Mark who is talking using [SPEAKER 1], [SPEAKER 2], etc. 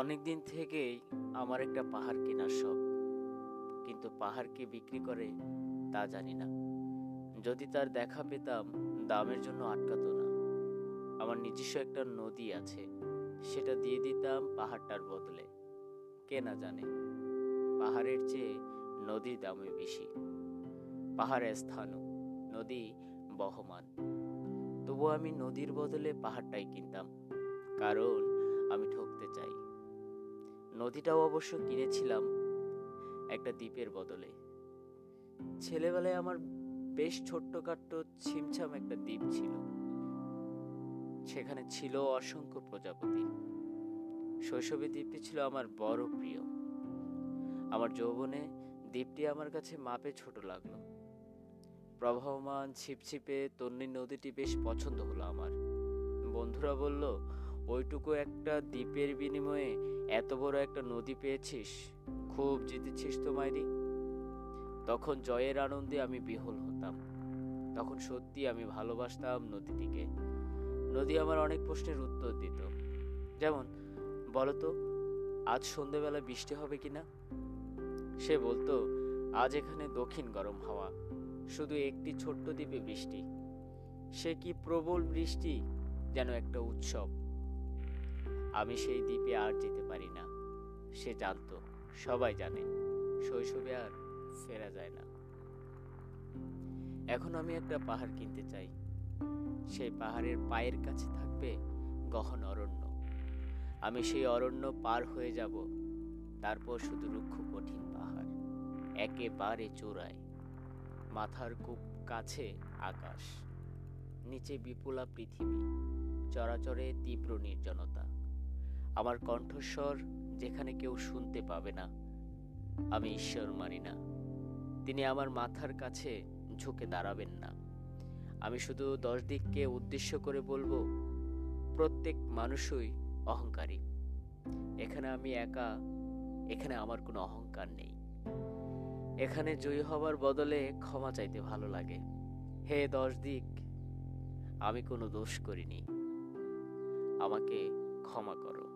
[SPEAKER 1] অনেক দিন থেকেই আমার একটা পাহাড় কেনার শখ। কিন্তু পাহাড় কে বিক্রি করে তা জানি না। যদি তার দেখা পেতাম, দামের জন্য আটকাতো না। আমার নিজস্ব একটা নদী আছে, সেটা দিয়ে দিতাম পাহাড়টার বদলে। কে না জানে? পাহাড়ের চেয়ে নদীর দামে বেশি। পাহাড়ের স্থানও, নদী বহমান। তবু আমি নদীর বদলে পাহাড়টাই কিনতাম। কারণ নদীটাও অবশ্য কিনেছিলাম একটা দ্বীপের বদলে। ছেলেবেলায় আমার বেশ ছোট্টখাট্ট ছিমছাম একটা দ্বীপ ছিল। সেখানে ছিল অসংখ্য প্রজাপতি। শৈশবে দ্বীপটি ছিল আমার বড় প্রিয়। আমার যৌবনে দ্বীপটি আমার কাছে মাপে ছোট লাগল। প্রবাহমান ছিপছিপে তন্নি নদীটি বেশ পছন্দ হলো আমার। বন্ধুরা বলল ওইটুকু একটা দ্বীপের বিনিময়ে এত বড় একটা নদী পেয়েছিস। খুব জিতেছিস তো মাইরি। তখন জয়ের আনন্দে আমি বিহল হতাম। তখন সত্যি আমি ভালোবাসতাম নদীটিকে। নদী আমার অনেক প্রশ্নের উত্তর দিত। যেমন, বলতো, আজ সন্ধেবেলা বৃষ্টি হবে কিনা সে বলতো, আজ এখানে দক্ষিণ গরম হাওয়া। শুধু একটি ছোট্ট দ্বীপে বৃষ্টি। সে কি প্রবল বৃষ্টি, যেন একটা উৎসব। আমি সেই দ্বীপে আর যেতে পারি না। সে জানতো, সবাই জানে, শৈশবে আর ফেরা যায় না। এখন আমি একটা পাহাড় কিনতে চাই। সেই পাহাড়ের পায়ের কাছে থাকবে গহন অরণ্য। আমি সেই অরণ্য পার হয়ে যাব। তারপর শুধু রুক্ষ কঠিন পাহাড়, একেবারে চূড়ায়। মাথার খুব কাছে আকাশ, নিচে বিপুলা পৃথিবী, চরাচরে তীব্র নির্জনতা। আমার কণ্ঠস্বর যেখানে কেউ শুনতে পাবে না। আমি ঈশ্বর মানি না। তিনি আমার মাথার কাছে ঝুঁকে দাঁড়াবেন না। আমি শুধু দশ দিককে উদ্দেশ্য করে বলব, প্রত্যেক মানুষই অহংকারী। এখানে আমি একা, এখানে আমার কোনো অহংকার নেই। এখানে জয়ী হবার বদলে ক্ষমা চাইতে ভালো লাগে। হে দশ দিক, আমি কোনো দোষ করিনি। আমাকে ক্ষমা করো।